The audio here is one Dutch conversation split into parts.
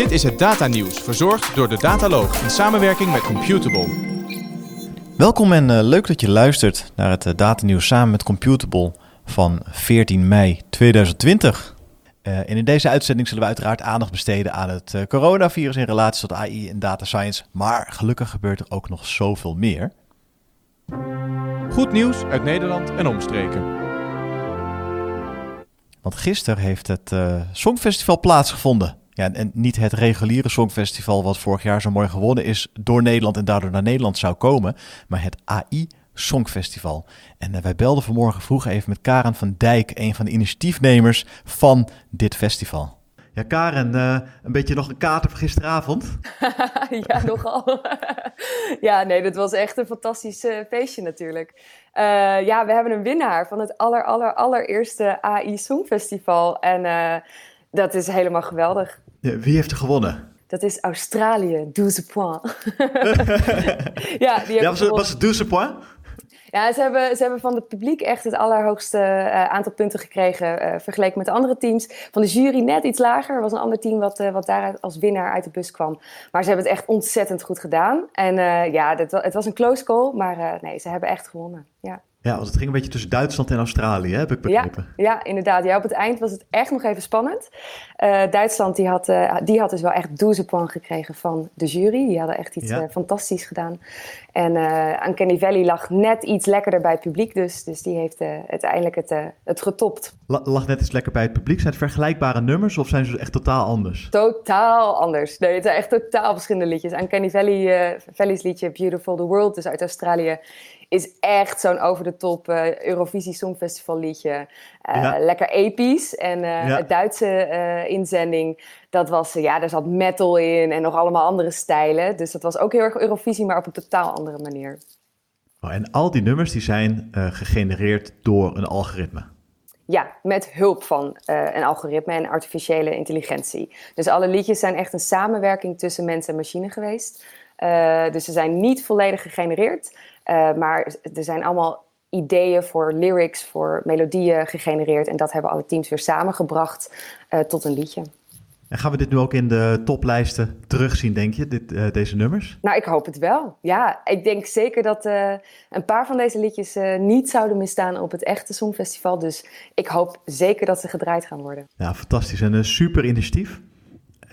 Dit is het Data Nieuws, verzorgd door de Dataloog in samenwerking met Computable. Welkom en uh, leuk dat je luistert naar het uh, Data Nieuws samen met Computable van 14 mei 2020. Uh, en in deze uitzending zullen we uiteraard aandacht besteden aan het coronavirus in relatie tot AI en data science. Maar gelukkig gebeurt er ook nog zoveel meer. Goed nieuws uit Nederland en omstreken. Want gisteren heeft het Songfestival plaatsgevonden. Ja, en niet het reguliere Songfestival wat vorig jaar zo mooi gewonnen is door Nederland en daardoor naar Nederland zou komen. Maar het AI Songfestival. En uh, wij belden vanmorgen vroeg even met Karen van Dijk, een van de initiatiefnemers van dit festival. Ja, Karen, uh, een beetje nog een kater van gisteravond? ja, nogal. ja, nee, dat was echt een fantastisch uh, feestje natuurlijk. Uh, ja, we hebben een winnaar van het aller, aller, allereerste AI Songfestival. En dat is helemaal geweldig. Ja, wie heeft er gewonnen? Dat is Australië, 12 points. ja, die ja, was, was het 12 points? Ja, ze hebben, ze hebben van het publiek echt het allerhoogste uh, aantal punten gekregen uh, vergeleken met de andere teams. Van de jury net iets lager. Er was een ander team wat, uh, wat daaruit als winnaar uit de bus kwam. Maar ze hebben het echt ontzettend goed gedaan. En ja, het was een close call, maar nee, ze hebben echt gewonnen. Ja. Ja, want het ging een beetje tussen Duitsland en Australië, heb ik begrepen. Ja, ja inderdaad. Ja, op het eind was het echt nog even spannend. Uh, Duitsland die had, uh, die had dus wel echt 12 points gekregen van de jury. Die hadden echt iets ja. uh, fantastisch gedaan. En aan Kenny Valley lag net iets lekkerder bij het publiek. Dus, dus die heeft uiteindelijk het, het getopt. La lag net iets lekker bij het publiek. Zijn het vergelijkbare nummers of zijn ze echt totaal anders? Totaal anders. Nee, het zijn echt totaal verschillende liedjes. Aan Kenny Valley, Valley's liedje Beautiful the World, dus uit Australië is echt zo'n over-de-top uh, Eurovisie Songfestival liedje. Uh, ja. Lekker episch. En uh, ja. het Duitse inzending, dat was, ja, daar zat metal in en nog allemaal andere stijlen. Dus dat was ook heel erg Eurovisie, maar op een totaal andere manier. Oh, en al die nummers die zijn gegenereerd door een algoritme? Ja, met hulp van een algoritme en artificiële intelligentie. Dus alle liedjes zijn echt een samenwerking tussen mens en machine geweest. dus ze zijn niet volledig gegenereerd. Uh, maar er zijn allemaal ideeën voor lyrics, voor melodieën gegenereerd. En dat hebben alle teams weer samengebracht uh, tot een liedje. En gaan we dit nu ook in de toplijsten terugzien, denk je, dit, uh, deze nummers? Nou, ik hoop het wel. Ja, ik denk zeker dat uh, een paar van deze liedjes uh, niet zouden misstaan op het echte Songfestival. Dus ik hoop zeker dat ze gedraaid gaan worden. Ja, fantastisch. En een super initiatief.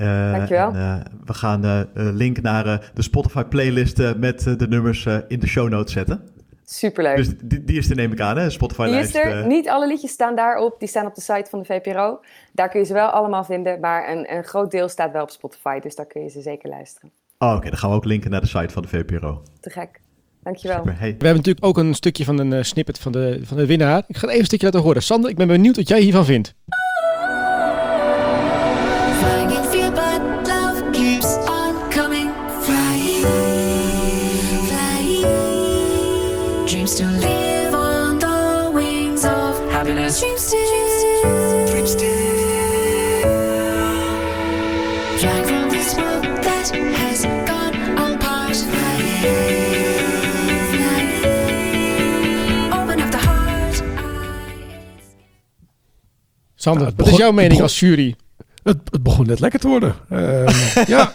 Uh, Dankjewel. En, uh, we gaan uh, link naar de Spotify playlist met de nummers in de show notes zetten. Superleuk. Dus die, die is er neem ik aan, hè? Spotify die lijst. Is er. Niet alle liedjes staan daarop. Die staan op de site van de VPRO. Daar kun je ze wel allemaal vinden. Maar een, een groot deel staat wel op Spotify. Dus daar kun je ze zeker luisteren. Oh, Oké, okay. dan gaan we ook linken naar de site van de VPRO. Te gek. Dankjewel. Super, hey. We hebben natuurlijk ook een stukje van een snippet van de, van de winnaar. Ik ga even een stukje laten horen. Sander, ik ben benieuwd wat jij hiervan vindt. Sander, nou, wat is jouw mening als jury? Het, het, begon net lekker te worden. Uh, ja.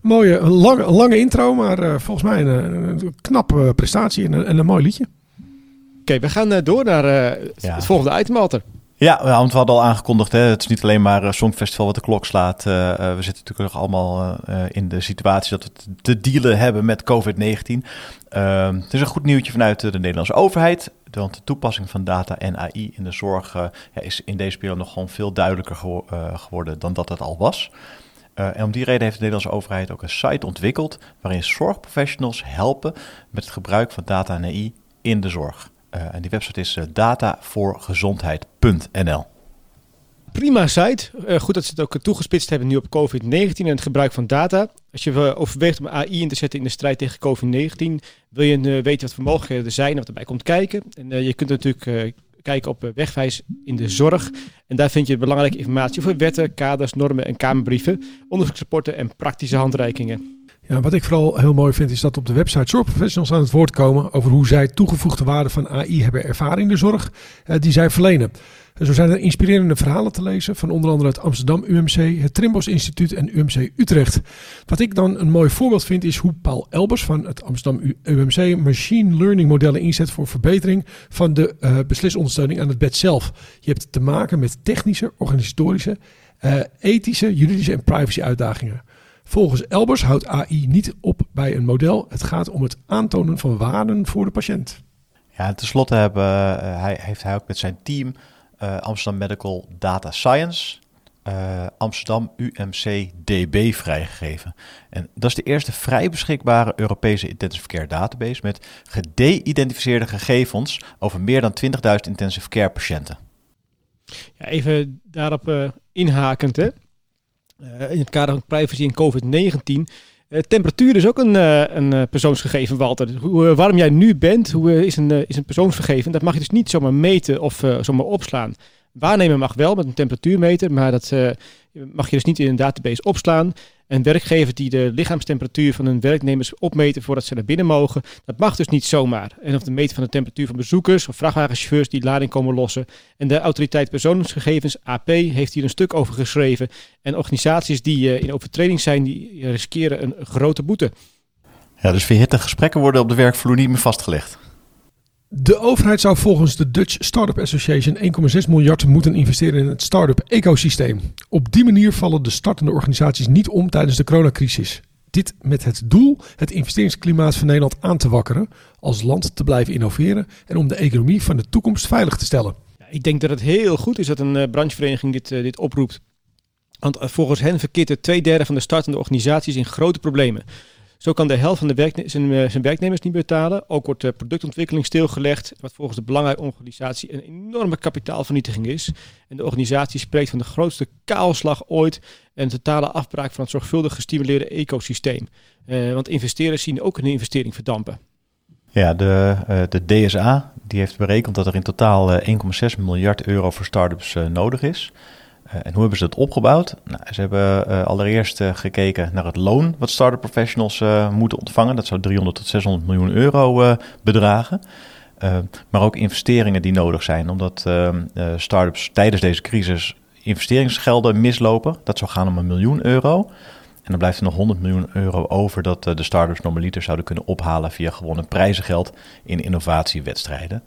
Mooie, een lange, een lange intro, maar uh, volgens mij een, een knappe prestatie en een, en een mooi liedje. Oké, okay, we gaan uh, door naar uh, ja. het volgende item, Walter. Ja, want we hadden al aangekondigd, hè, het is niet alleen maar uh, Songfestival wat de klok slaat. Uh, we zitten natuurlijk nog allemaal in de situatie dat we te dealen hebben met COVID-19. Ehm, het is een goed nieuwtje vanuit de Nederlandse overheid. Want de toepassing van data en AI in de zorg ja, is in deze periode nog gewoon veel duidelijker gewo geworden dan dat het al was. Uh, en om die reden heeft de Nederlandse overheid ook een site ontwikkeld waarin zorgprofessionals helpen met het gebruik van data en AI in de zorg. En die website is datavoorgezondheid.nl. Prima site. goed dat ze het ook toegespitst hebben nu op COVID-19 en het gebruik van data. Als je overweegt om AI in te zetten in de strijd tegen COVID-19, wil je weten wat voor mogelijkheden er zijn en wat erbij komt kijken. En je kunt natuurlijk kijken op Wegwijs in de Zorg. En daar vind je belangrijke informatie over wetten, kaders, normen en kamerbrieven, onderzoeksrapporten en praktische handreikingen. Ja, wat ik vooral heel mooi vind is dat op de website zorgprofessionals aan het woord komen over hoe zij toegevoegde waarde van AI hebben ervaren in de zorg eh, die zij verlenen. En zo zijn er inspirerende verhalen te lezen van onder andere het Amsterdam UMC, het Trimbos Instituut en UMC Utrecht. Wat ik dan een mooi voorbeeld vind is hoe Paul Elbers van het Amsterdam UMC machine learning modellen inzet voor verbetering van de eh beslisondersteuning aan het bed zelf. Je hebt te maken met technische, organisatorische, eh, ethische, juridische en privacy uitdagingen. Volgens Elbers houdt AI niet op bij een model. Het gaat om het aantonen van waarden voor de patiënt. Ja, en tenslotte hebben, eh, hij, heeft hij ook met zijn team eh, Amsterdam Medical Data Science, eh, Amsterdam UMC DB vrijgegeven. En dat is de eerste vrij beschikbare Europese intensive care database met gede-identificeerde gegevens over meer dan 20.000 intensive care patiënten. Ja, even daarop eh, inhakend, hè. Eh, in het kader van privacy en COVID-19. Eh, temperatuur is ook een, eh, een persoonsgegeven, Walter. Hoe warm jij nu bent, hoe is, een, is een persoonsgegeven. Dat mag je dus niet zomaar meten of zomaar opslaan. Waarnemen mag wel met een temperatuurmeter, maar dat eh, mag je dus niet in een database opslaan. En werkgevers die de lichaamstemperatuur van hun werknemers opmeten voordat ze naar binnen mogen, dat mag dus niet zomaar. En of de meten van de temperatuur van bezoekers of vrachtwagenchauffeurs die lading komen lossen. En de autoriteit persoonsgegevens, AP, heeft hier een stuk over geschreven. En organisaties die eh, in overtreding zijn, die riskeren een grote boete. Ja, dus verhitte gesprekken worden op de werkvloer niet meer vastgelegd. De overheid zou volgens de Dutch Startup Association 1,6 miljard moeten investeren in het start-up ecosysteem. Op die manier vallen de startende organisaties niet om tijdens de coronacrisis. Dit met het doel het investeringsklimaat van Nederland aan te wakkeren, als land te blijven innoveren en om de economie van de toekomst veilig te stellen. Ik denk dat het heel goed is dat een eh, branchevereniging dit, eh, dit oproept. Want eh, volgens hen verkeert er twee derde van de startende organisaties in grote problemen. Zo kan de helft van de werkne- zijn, eh, zijn werknemers niet betalen. Ook wordt de productontwikkeling stilgelegd, wat volgens de belangrijke organisatie een enorme kapitaalvernietiging is. En de organisatie spreekt van de grootste kaalslag ooit en totale afbraak van het zorgvuldig gestimuleerde ecosysteem. Eh, want investeerders zien ook een investering verdampen. Ja, de, eh, de DSA die heeft berekend dat er in totaal eh, 1,6 miljard euro voor start-ups nodig is. Eh, en hoe hebben ze dat opgebouwd? Nou, ze hebben eh, allereerst eh, gekeken naar het loon wat start-up professionals moeten ontvangen. Dat zou 300 tot 600 miljoen euro bedragen. Maar ook investeringen die nodig zijn, omdat eh, eh, start-ups tijdens deze crisis investeringsgelden mislopen. Dat zou gaan om een miljoen euro. En dan blijft er nog 100 miljoen euro over dat de start-ups normaliter zouden kunnen ophalen via gewonnen prijzengeld in innovatiewedstrijden.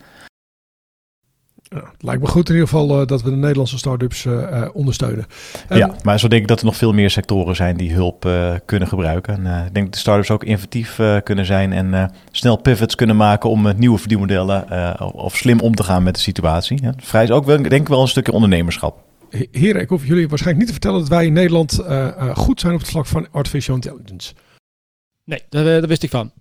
Ja, het lijkt me goed in ieder geval eh, dat we de Nederlandse start-ups eh, eh, ondersteunen. En- ja, maar zo denk ik dat er nog veel meer sectoren zijn die hulp eh, kunnen gebruiken. En, eh, ik denk dat de start-ups ook inventief eh, kunnen zijn en eh, snel pivots kunnen maken om met nieuwe verdienmodellen eh, of slim om te gaan met de situatie. Ja, vrij is ook wel, denk ik wel een stukje ondernemerschap. He- Heren, ik hoef jullie waarschijnlijk niet te vertellen dat wij in Nederland eh, eh, goed zijn op het vlak van artificial intelligence. Nee, daar, daar wist ik van.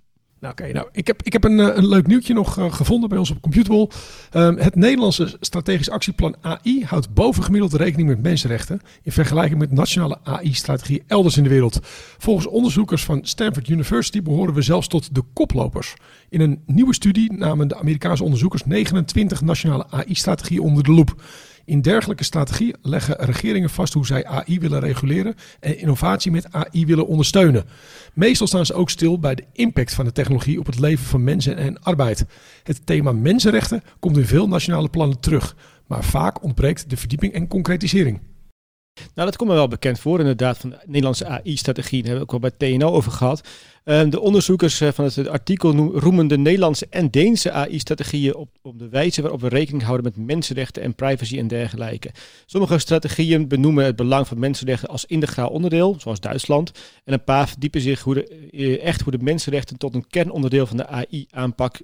Nou, oké, nou, ik heb, ik heb een, eh, een leuk nieuwtje nog eh, gevonden bij ons op Computable. Ehm, het Nederlandse strategisch actieplan AI houdt bovengemiddeld rekening met mensenrechten in vergelijking met nationale AI-strategieën elders in de wereld. Volgens onderzoekers van Stanford University behoren we zelfs tot de koplopers. In een nieuwe studie namen de Amerikaanse onderzoekers 29 nationale AI-strategieën onder de loep. In dergelijke strategie leggen regeringen vast hoe zij AI willen reguleren en innovatie met AI willen ondersteunen. Meestal staan ze ook stil bij de impact van de technologie op het leven van mensen en arbeid. Het thema mensenrechten komt in veel nationale plannen terug, maar vaak ontbreekt de verdieping en concretisering. Nou, dat komt me wel bekend voor, inderdaad, van de Nederlandse AI-strategie. Daar hebben we ook wel bij TNO over gehad. Ehm, de onderzoekers eh, van het artikel roemen de Nederlandse en Deense AI-strategieën op, op de wijze waarop we rekening houden met mensenrechten en privacy en dergelijke. Sommige strategieën benoemen het belang van mensenrechten als integraal onderdeel, zoals Duitsland. En een paar verdiepen zich hoe eh, echt hoe de mensenrechten tot een kernonderdeel van de AI-aanpak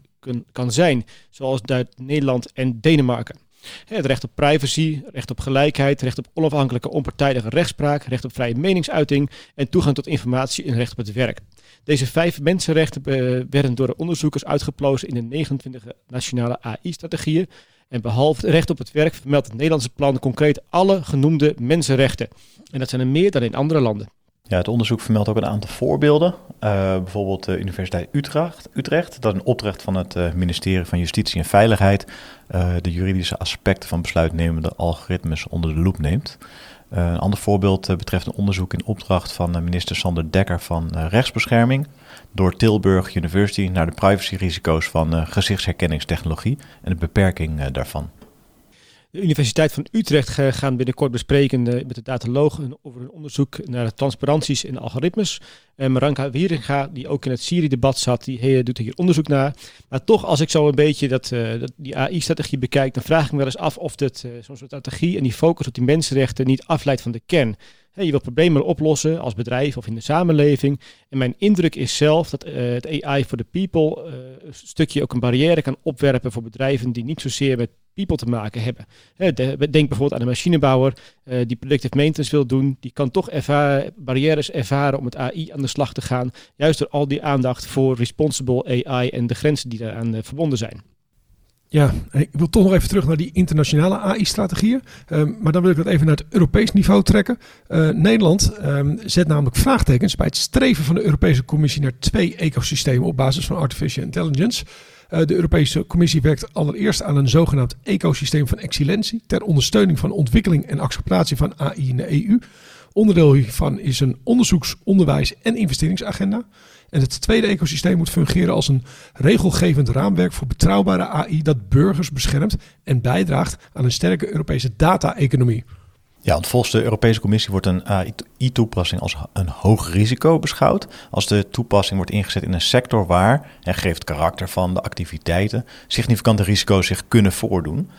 kan zijn, zoals Nederland en Denemarken. Het recht op privacy, recht op gelijkheid, recht op onafhankelijke onpartijdige rechtspraak, recht op vrije meningsuiting en toegang tot informatie en recht op het werk. Deze vijf mensenrechten eh, werden door de onderzoekers uitgeplozen in de 29 nationale AI-strategieën. En behalve recht op het werk vermeldt het Nederlandse plan concreet alle genoemde mensenrechten. En dat zijn er meer dan in andere landen. Ja, het onderzoek vermeldt ook een aantal voorbeelden. Eh, bijvoorbeeld de Universiteit Utrecht, Utrecht, dat een opdracht van het eh, ministerie van Justitie en Veiligheid eh, de juridische aspecten van besluitnemende algoritmes onder de loep neemt. Een ander voorbeeld betreft een onderzoek in opdracht van minister Sander Dekker van Rechtsbescherming door Tilburg University naar de privacyrisico's van gezichtsherkenningstechnologie en de beperking daarvan. De Universiteit van Utrecht gaat binnenkort bespreken met de dataloog over een onderzoek naar transparanties in algoritmes. En Maranka Wieringa, die ook in het Siri-debat zat, die doet hier onderzoek naar. Maar toch, als ik zo een beetje dat, dat die AI-strategie bekijk, dan vraag ik me wel eens af of uh, zo'n strategie en die focus op die mensenrechten niet afleidt van de kern. Je wilt problemen oplossen als bedrijf of in de samenleving. En mijn indruk is zelf dat uh, het AI for the people een stukje ook een barrière kan opwerpen voor bedrijven die niet zozeer met people te maken hebben. Denk bijvoorbeeld aan een machinebouwer uh, die predictive maintenance wil doen. Die kan toch barrières ervaren om met AI aan de slag te gaan. Juist door al die aandacht voor responsible AI en de grenzen die daaraan verbonden zijn. Ja, ik wil toch nog even terug naar die internationale AI-strategieën. Um, maar dan wil ik dat even naar het Europees niveau trekken. Uh, Nederland um, zet namelijk vraagtekens bij het streven van de Europese Commissie naar twee ecosystemen op basis van artificial intelligence. Uh, de Europese Commissie werkt allereerst aan een zogenaamd ecosysteem van excellentie ter ondersteuning van ontwikkeling en acceptatie van AI in de EU. Onderdeel hiervan is een onderzoeks-, onderwijs- en investeringsagenda. En het tweede ecosysteem moet fungeren als een regelgevend raamwerk voor betrouwbare AI dat burgers beschermt en bijdraagt aan een sterke Europese data-economie. Ja, want volgens de Europese Commissie wordt een AI-toepassing als een hoog risico beschouwd. Als de toepassing wordt ingezet in een sector waar, en geeft karakter van de activiteiten, significante risico's zich kunnen voordoen.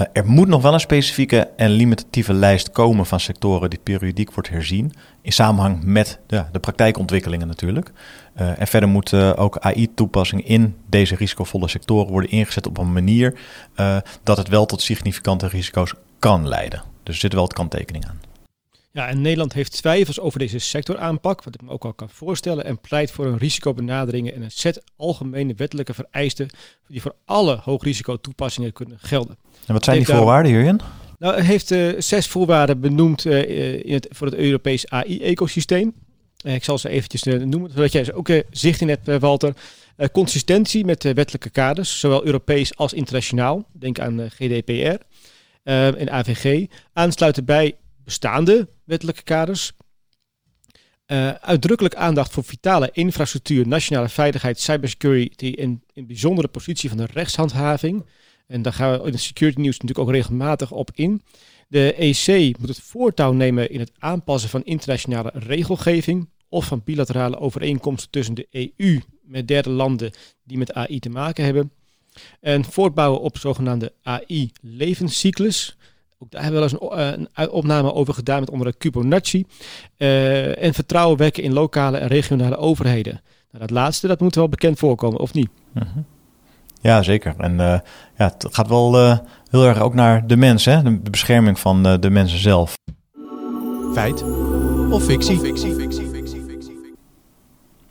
Uh, er moet nog wel een specifieke en limitatieve lijst komen van sectoren die periodiek wordt herzien. In samenhang met ja, de praktijkontwikkelingen natuurlijk. Uh, en verder moeten ook AI-toepassingen in deze risicovolle sectoren worden ingezet op een manier dat het wel tot significante risico's kan leiden. Dus zit wel het kanttekening aan. Ja, en Nederland heeft twijfels over deze sectoraanpak, wat ik me ook al kan voorstellen, en pleit voor een risicobenaderingen en een set algemene wettelijke vereisten die voor alle hoogrisico toepassingen kunnen gelden. En wat zijn die voorwaarden hierin? Nou, hij heeft uh, zes voorwaarden benoemd uh, in het, voor het Europees AI-ecosysteem. Uh, ik zal ze eventjes noemen, zodat jij ze ook zicht in hebt, Walter. consistentie met wettelijke kaders, zowel Europees als internationaal. Denk aan GDPR en AVG. Aansluiten bij bestaande wettelijke kaders. Uh, uitdrukkelijk aandacht voor vitale infrastructuur, nationale veiligheid, cybersecurity en in bijzondere positie van de rechtshandhaving. En daar gaan we in het security nieuws natuurlijk ook regelmatig op in. De EC moet het voortouw nemen in het aanpassen van internationale regelgeving of van bilaterale overeenkomsten tussen de EU met derde landen die met AI te maken hebben. En voortbouwen op zogenaamde AI-levenscyclus. Ook daar hebben we wel eens een, een opname over gedaan met onder de Fibonacci. Uh, en vertrouwen wekken in lokale en regionale overheden. Nou, dat laatste, dat moet wel bekend voorkomen, of niet? Uh -huh. Ja, zeker. En uh, ja, het gaat wel uh, heel erg ook naar de mens, hè? de bescherming van uh, de mensen zelf. Feit of fictie? fictie, fictie, fictie, fictie.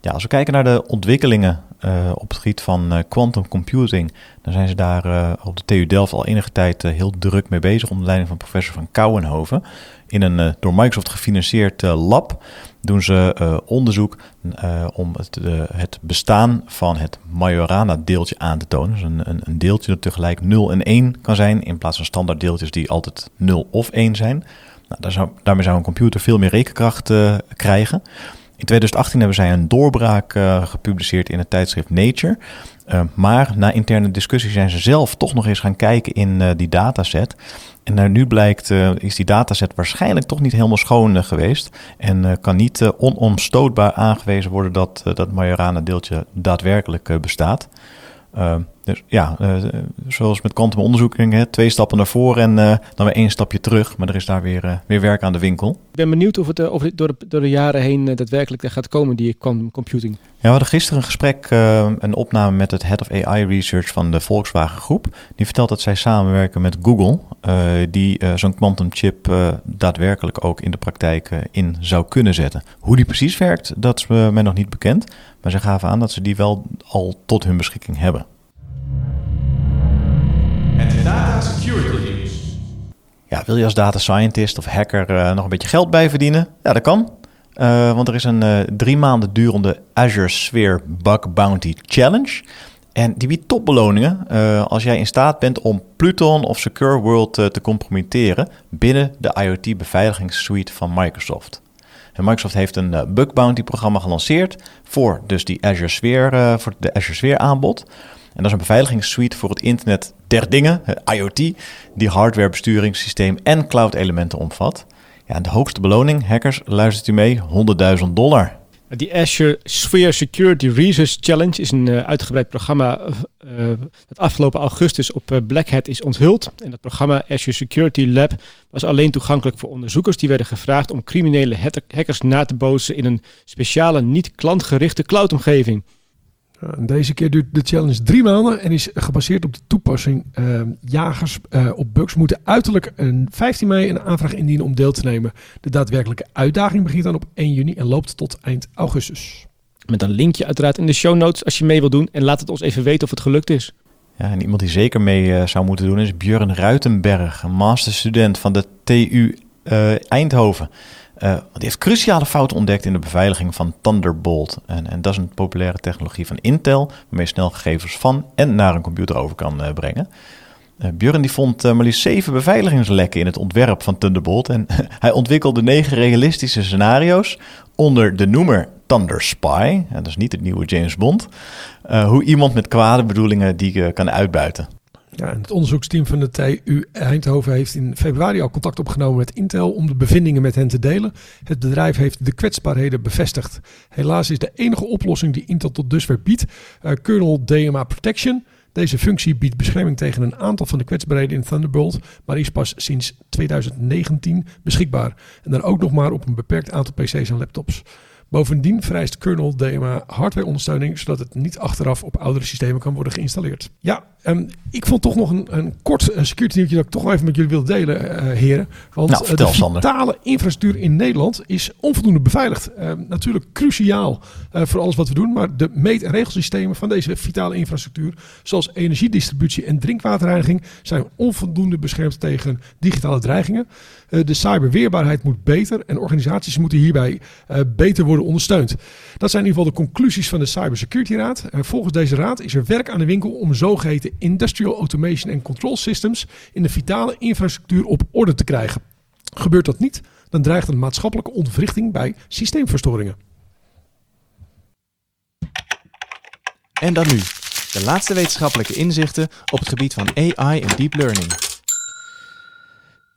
Ja, als we kijken naar de ontwikkelingen uh, op het gebied van uh, quantum computing, dan zijn ze daar uh, op de TU Delft al enige tijd heel druk mee bezig onder leiding van professor van Kouwenhoven. In een door Microsoft gefinancierd lab doen ze onderzoek om het, het, bestaan van het Majorana-deeltje aan te tonen. Dus een, een, een, deeltje dat tegelijk 0 en 1 kan zijn, in plaats van standaard deeltjes die altijd 0 of 1 zijn. Nou, daar zou, daarmee zou een computer veel meer rekenkracht krijgen. In 2018 hebben zij een doorbraak uh, gepubliceerd in het tijdschrift Nature. Uh, maar na interne discussie zijn ze zelf toch nog eens gaan kijken in uh, die dataset. En naar nu blijkt, is die dataset waarschijnlijk toch niet helemaal schoon geweest. En kan niet onomstootbaar aangewezen worden dat dat Majorana-deeltje daadwerkelijk bestaat. Dus ja, uh, zoals met kwantumonderzoeking, twee stappen naar voren en uh, dan weer één stapje terug. Maar er is daar weer, uh, weer werk aan de winkel. Ik ben benieuwd of het, of het door, de, door de jaren heen daadwerkelijk gaat komen, die quantum computing. Ja, we hadden gisteren een gesprek, een opname met het Head of AI Research van de Volkswagen Groep. Die vertelt dat zij samenwerken met Google, die zo'n quantum chip daadwerkelijk ook in de praktijk in zou kunnen zetten. Hoe die precies werkt, dat is mij nog niet bekend. Maar ze gaven aan dat ze die wel al tot hun beschikking hebben. Data Security News. Ja, wil je als data scientist of hacker uh, nog een beetje geld bij verdienen? Ja, dat kan. Uh, want er is een uh, drie maanden durende Azure Sphere Bug Bounty Challenge. En die biedt topbeloningen als jij in staat bent om Pluton of Secure World te compromitteren binnen de IoT-beveiligingssuite van Microsoft. En Microsoft heeft een bug bounty programma gelanceerd voor dus die Azure Sphere, voor de Azure Sphere aanbod. En dat is een beveiligingssuite voor het internet der dingen, IoT, die hardware, besturingssysteem en cloud elementen omvat. Ja, de hoogste beloning, hackers, luistert u mee, 100.000 dollar. Die Azure Sphere Security Research Challenge is een uh, uitgebreid programma dat afgelopen augustus op Black Hat is onthuld. En dat programma Azure Security Lab was alleen toegankelijk voor onderzoekers die werden gevraagd om criminele hackers na te bootsen in een speciale niet-klantgerichte cloudomgeving. Deze keer duurt de challenge drie maanden en is gebaseerd op de toepassing. Uh, jagers uh, op bugs moeten uiterlijk een 15 mei een aanvraag indienen om deel te nemen. De daadwerkelijke uitdaging begint dan op 1 juni en loopt tot eind augustus. Met een linkje uiteraard in de show notes als je mee wilt doen. En laat het ons even weten of het gelukt is. Ja, en iemand die zeker mee uh, zou moeten doen is Björn Ruitenberg, een masterstudent van de TU Eindhoven. Uh, die heeft cruciale fouten ontdekt in de beveiliging van Thunderbolt. En, en dat is een populaire technologie van Intel, waarmee je snel gegevens van en naar een computer over kan uh, brengen. Uh, Björn die vond maar liefst zeven beveiligingslekken in het ontwerp van Thunderbolt. En hij ontwikkelde negen realistische scenario's onder de noemer Thunder Spy. En dat is niet het nieuwe James Bond. hoe iemand met kwade bedoelingen die kan uitbuiten. Ja, het onderzoeksteam van de TU Eindhoven heeft in februari al contact opgenomen met Intel om de bevindingen met hen te delen. Het bedrijf heeft de kwetsbaarheden bevestigd. Helaas is de enige oplossing die Intel tot dusver biedt uh, kernel DMA Protection. Deze functie biedt bescherming tegen een aantal van de kwetsbaarheden in Thunderbolt, maar is pas sinds 2019 beschikbaar. En dan ook nog maar op een beperkt aantal PC's en laptops. Bovendien vereist kernel DMA hardwareondersteuning, zodat het niet achteraf op oudere systemen kan worden geïnstalleerd. Ja, um, ik vond toch nog een, een kort uh, security nieuwtje dat ik toch wel even met jullie wil delen, uh, heren. Want nou, vertel, de vitale infrastructuur in Nederland is onvoldoende beveiligd. Uh, natuurlijk cruciaal voor alles wat we doen, maar de meet- en regelsystemen van deze vitale infrastructuur, zoals energiedistributie en drinkwaterreiniging, zijn onvoldoende beschermd tegen digitale dreigingen. de cyberweerbaarheid moet beter en organisaties moeten hierbij beter worden ondersteund. Dat zijn in ieder geval de conclusies van de Cybersecurity Raad. En volgens deze raad is er werk aan de winkel om zogeheten industrial automation en control systems in de vitale infrastructuur op orde te krijgen. Gebeurt dat niet, dan dreigt een maatschappelijke ontwrichting bij systeemverstoringen. En dan nu, de laatste wetenschappelijke inzichten op het gebied van AI en deep learning.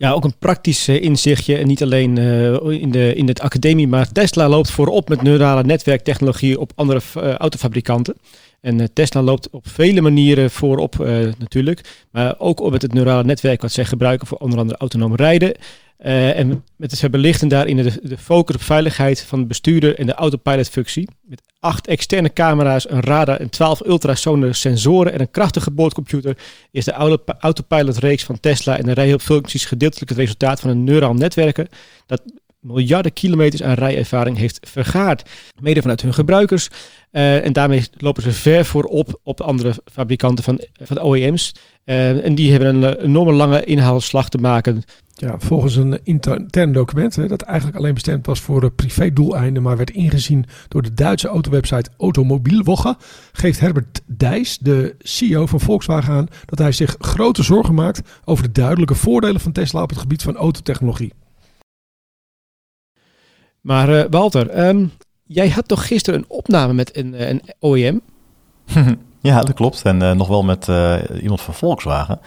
Ja, ook een praktisch uh, inzichtje. En niet alleen uh, in, de, in het academie, maar Tesla loopt voorop met neurale netwerktechnologie op andere uh, autofabrikanten. En Tesla loopt op vele manieren voorop natuurlijk. Maar ook met het neurale netwerk wat zij gebruiken voor onder andere autonoom rijden. En met het belichten daarin de, de focus op veiligheid van de bestuurder en de autopilot-functie. Met acht externe camera's, een radar en twaalf ultrasonore sensoren en een krachtige boordcomputer is de autopilot-reeks van Tesla en de rijhulpfuncties gedeeltelijk het resultaat van een neuraal netwerken dat miljarden kilometers aan rijervaring heeft vergaard. Mede vanuit hun gebruikers. Uh, en daarmee lopen ze ver voorop op andere fabrikanten van, van OEM's. Uh, en die hebben een enorme lange inhaalslag te maken. Ja, volgens een intern document hè, dat eigenlijk alleen bestemd was voor privédoeleinden, maar werd ingezien door de Duitse autowebsite Automobielwoche, geeft Herbert Dijs, de CEO van Volkswagen, aan dat hij zich grote zorgen maakt over de duidelijke voordelen van Tesla op het gebied van autotechnologie. Maar uh, Walter, um, jij had toch gisteren een opname met een, een OEM? Ja, dat klopt. En uh, nog wel met uh, iemand van Volkswagen.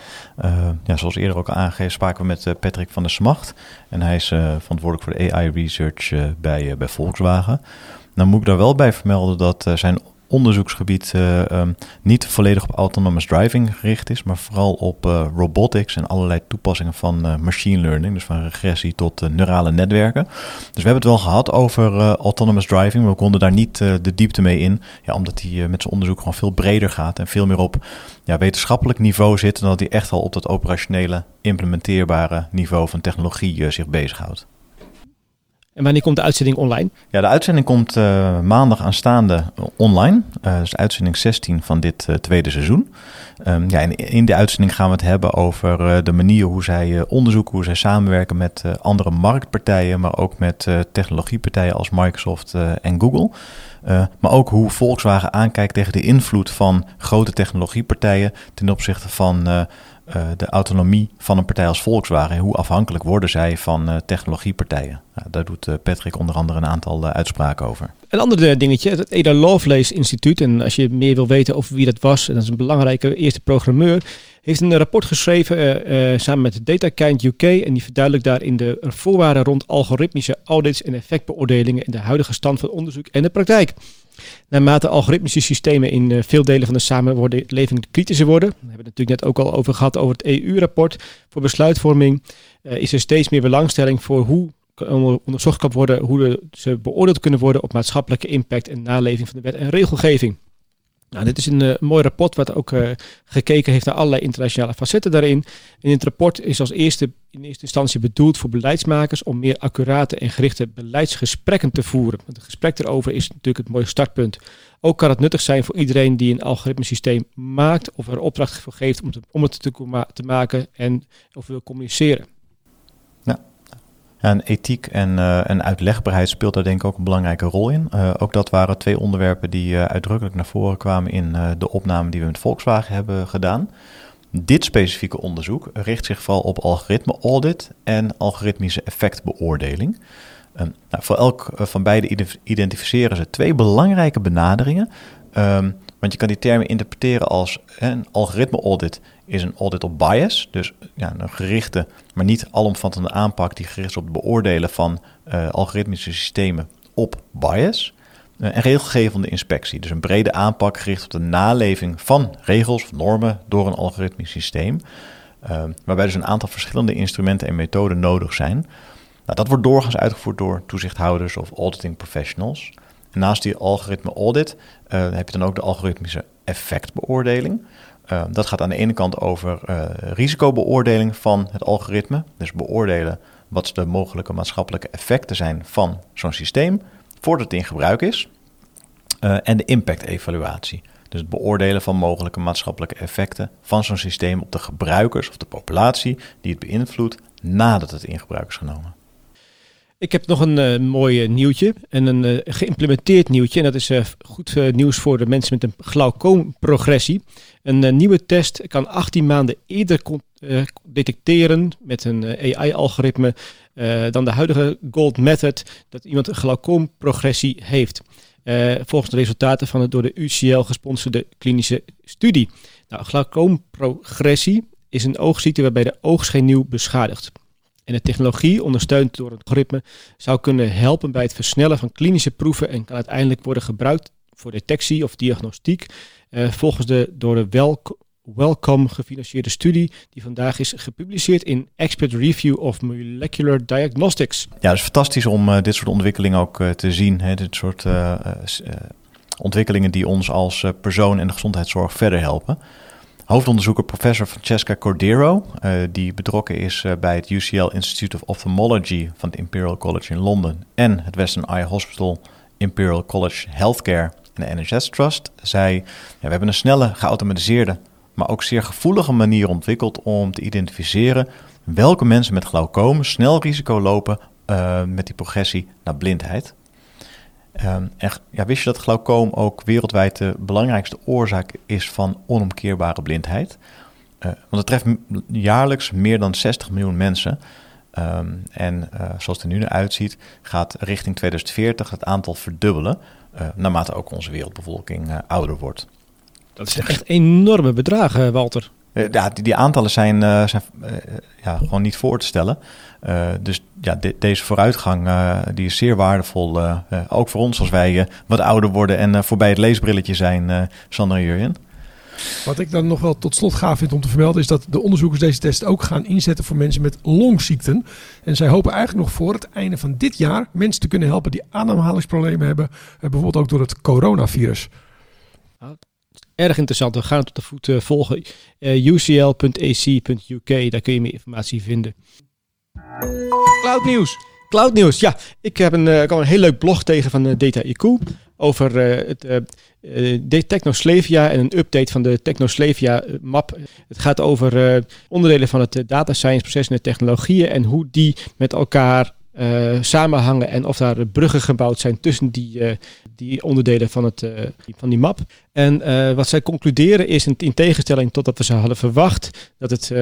Uh, ja, zoals eerder ook aangegeven, spraken we met Patrick van der Smacht. En hij is verantwoordelijk voor de AI research bij, bij Volkswagen. Nou moet ik daar wel bij vermelden dat zijn onderzoeksgebied um, niet volledig op autonomous driving gericht is, maar vooral op uh, robotics en allerlei toepassingen van uh, machine learning, dus van regressie tot neurale netwerken. Dus we hebben het wel gehad over autonomous driving, maar we konden daar niet de diepte mee in, ja, omdat hij met zijn onderzoek gewoon veel breder gaat en veel meer op ja, wetenschappelijk niveau zit, dan dat hij echt al op dat operationele, implementeerbare niveau van technologie zich bezighoudt. En wanneer komt de uitzending online? Ja, de uitzending komt eh, maandag aanstaande online. Is uitzending 16 van dit eh, tweede seizoen. Ehm, ja, in, de uitzending gaan we het hebben over de manier hoe zij onderzoeken, hoe zij samenwerken met andere marktpartijen, maar ook met technologiepartijen als Microsoft en Google. Maar ook hoe Volkswagen aankijkt tegen de invloed van grote technologiepartijen ten opzichte van de autonomie van een partij als Volkswagen. En hoe afhankelijk worden zij van technologiepartijen? Nou, daar doet eh, Patrick onder andere een aantal eh, uitspraken over. Een ander eh, dingetje, het Ada Lovelace Instituut. En als je meer wil weten over wie dat was, en dat is een belangrijke eerste programmeur, heeft een rapport geschreven samen met DataKind UK. En die verduidelijkt daarin de voorwaarden rond algoritmische audits en effectbeoordelingen in de huidige stand van onderzoek en de praktijk. Naarmate algoritmische systemen in veel delen van de samenleving kritischer worden, we hebben het natuurlijk net ook al over gehad over het EU-rapport voor besluitvorming, is er steeds meer belangstelling voor hoe onderzocht kan worden hoe ze beoordeeld kunnen worden op maatschappelijke impact en naleving van de wet en regelgeving. Nou, dit is een eh, mooi rapport wat ook eh, gekeken heeft naar allerlei internationale facetten daarin. En dit rapport is als eerste in eerste instantie bedoeld voor beleidsmakers om meer accurate en gerichte beleidsgesprekken te voeren. Want het gesprek erover is natuurlijk het mooie startpunt. Ook kan het nuttig zijn voor iedereen die een algoritmisch systeem maakt of er opdracht voor geeft om, het te, te maken en of wil communiceren. En ethiek en, eh, en uitlegbaarheid speelt daar denk ik ook een belangrijke rol in. Eh, ook dat waren twee onderwerpen die eh, uitdrukkelijk naar voren kwamen in de opname die we met Volkswagen hebben gedaan. Dit specifieke onderzoek richt zich vooral op algoritme audit en algoritmische effectbeoordeling. Ehm, nou, voor elk van beide ide- identificeren ze twee belangrijke benaderingen. Ehm, want je kan die termen interpreteren als een algoritme audit is een audit op bias. Dus ja, een gerichte, maar niet alomvattende aanpak die gericht is op het beoordelen van eh, algoritmische systemen op bias. Eh, en regelgevende inspectie. Dus een brede aanpak gericht op de naleving van regels of normen door een algoritmisch systeem. eh, waarbij dus een aantal verschillende instrumenten en methoden nodig zijn. Nou, dat wordt doorgaans uitgevoerd door toezichthouders of auditing professionals. Naast die algoritme audit eh, heb je dan ook de algoritmische effectbeoordeling. Eh, dat gaat aan de ene kant over eh, risicobeoordeling van het algoritme. Dus beoordelen wat de mogelijke maatschappelijke effecten zijn van zo'n systeem voordat het in gebruik is. En de impact-evaluatie. Dus het beoordelen van mogelijke maatschappelijke effecten van zo'n systeem op de gebruikers of de populatie die het beïnvloedt nadat het in gebruik is genomen. Ik heb nog een eh, mooi eh, nieuwtje en een eh, geïmplementeerd nieuwtje. En dat is goed nieuws voor de mensen met een glaucoomprogressie. Een nieuwe test kan 18 maanden eerder detecteren met een AI-algoritme dan de huidige gold method dat iemand een glaucoomprogressie heeft. Volgens de resultaten van het door de UCL gesponsorde klinische studie. Nou, glaucoomprogressie is een oogziekte waarbij de oogschennieuw beschadigt. En de technologie, ondersteund door een algoritme, zou kunnen helpen bij het versnellen van klinische proeven en kan uiteindelijk worden gebruikt voor detectie of diagnostiek. eh, volgens de door de Welc- Wellcome gefinancierde studie die vandaag is gepubliceerd in Expert Review of Molecular Diagnostics. Ja, het is fantastisch om eh, dit soort ontwikkelingen ook eh, te zien. Hè? Dit soort ontwikkelingen die ons als persoon en de gezondheidszorg verder helpen. Hoofdonderzoeker professor Francesca Cordero, eh, die betrokken is eh, bij het UCL Institute of Ophthalmology van het Imperial College in Londen en het Western Eye Hospital Imperial College Healthcare en de NHS Trust, zei: ja, We hebben een snelle, geautomatiseerde, maar ook zeer gevoelige manier ontwikkeld om te identificeren welke mensen met glaucoom snel risico lopen eh, met die progressie naar blindheid. Ehm, en ja, wist je dat glaucoom ook wereldwijd de belangrijkste oorzaak is van onomkeerbare blindheid? Eh, want het treft jaarlijks meer dan 60 miljoen mensen. Ehm, en eh, zoals het er nu naar uitziet, gaat richting 2040 het aantal verdubbelen. eh, naarmate ook onze wereldbevolking ouder wordt. Dat is echt enorme bedragen, Walter. Ja, die, die aantallen zijn, zijn ja, gewoon niet voor te stellen. Eh, dus ja, de- deze vooruitgang eh, die is zeer waardevol. eh, ook voor ons als wij wat ouder worden en eh, voorbij het leesbrilletje zijn, eh Sander en Jurjen. Wat ik dan nog wel tot slot gaaf vind om te vermelden... is dat de onderzoekers deze test ook gaan inzetten voor mensen met longziekten. En zij hopen eigenlijk nog voor het einde van dit jaar... mensen te kunnen helpen die ademhalingsproblemen hebben. bijvoorbeeld ook door het coronavirus. Erg interessant. We gaan het op de voet volgen. Eh, ucl.ac.uk, daar kun je meer informatie vinden. Cloud nieuws. Cloudnieuws, ja. Ik heb een, uh, kwam een heel leuk blog tegen van uh, Data IQ over uh, het Technoslavia en een update van de Technoslavia map. Het gaat over onderdelen van het data science proces en de technologieën en hoe die met elkaar samenhangen en of daar bruggen gebouwd zijn tussen die, die onderdelen van, het, van die map. En wat zij concluderen is, in, in, tegenstelling tot wat we ze hadden verwacht, dat het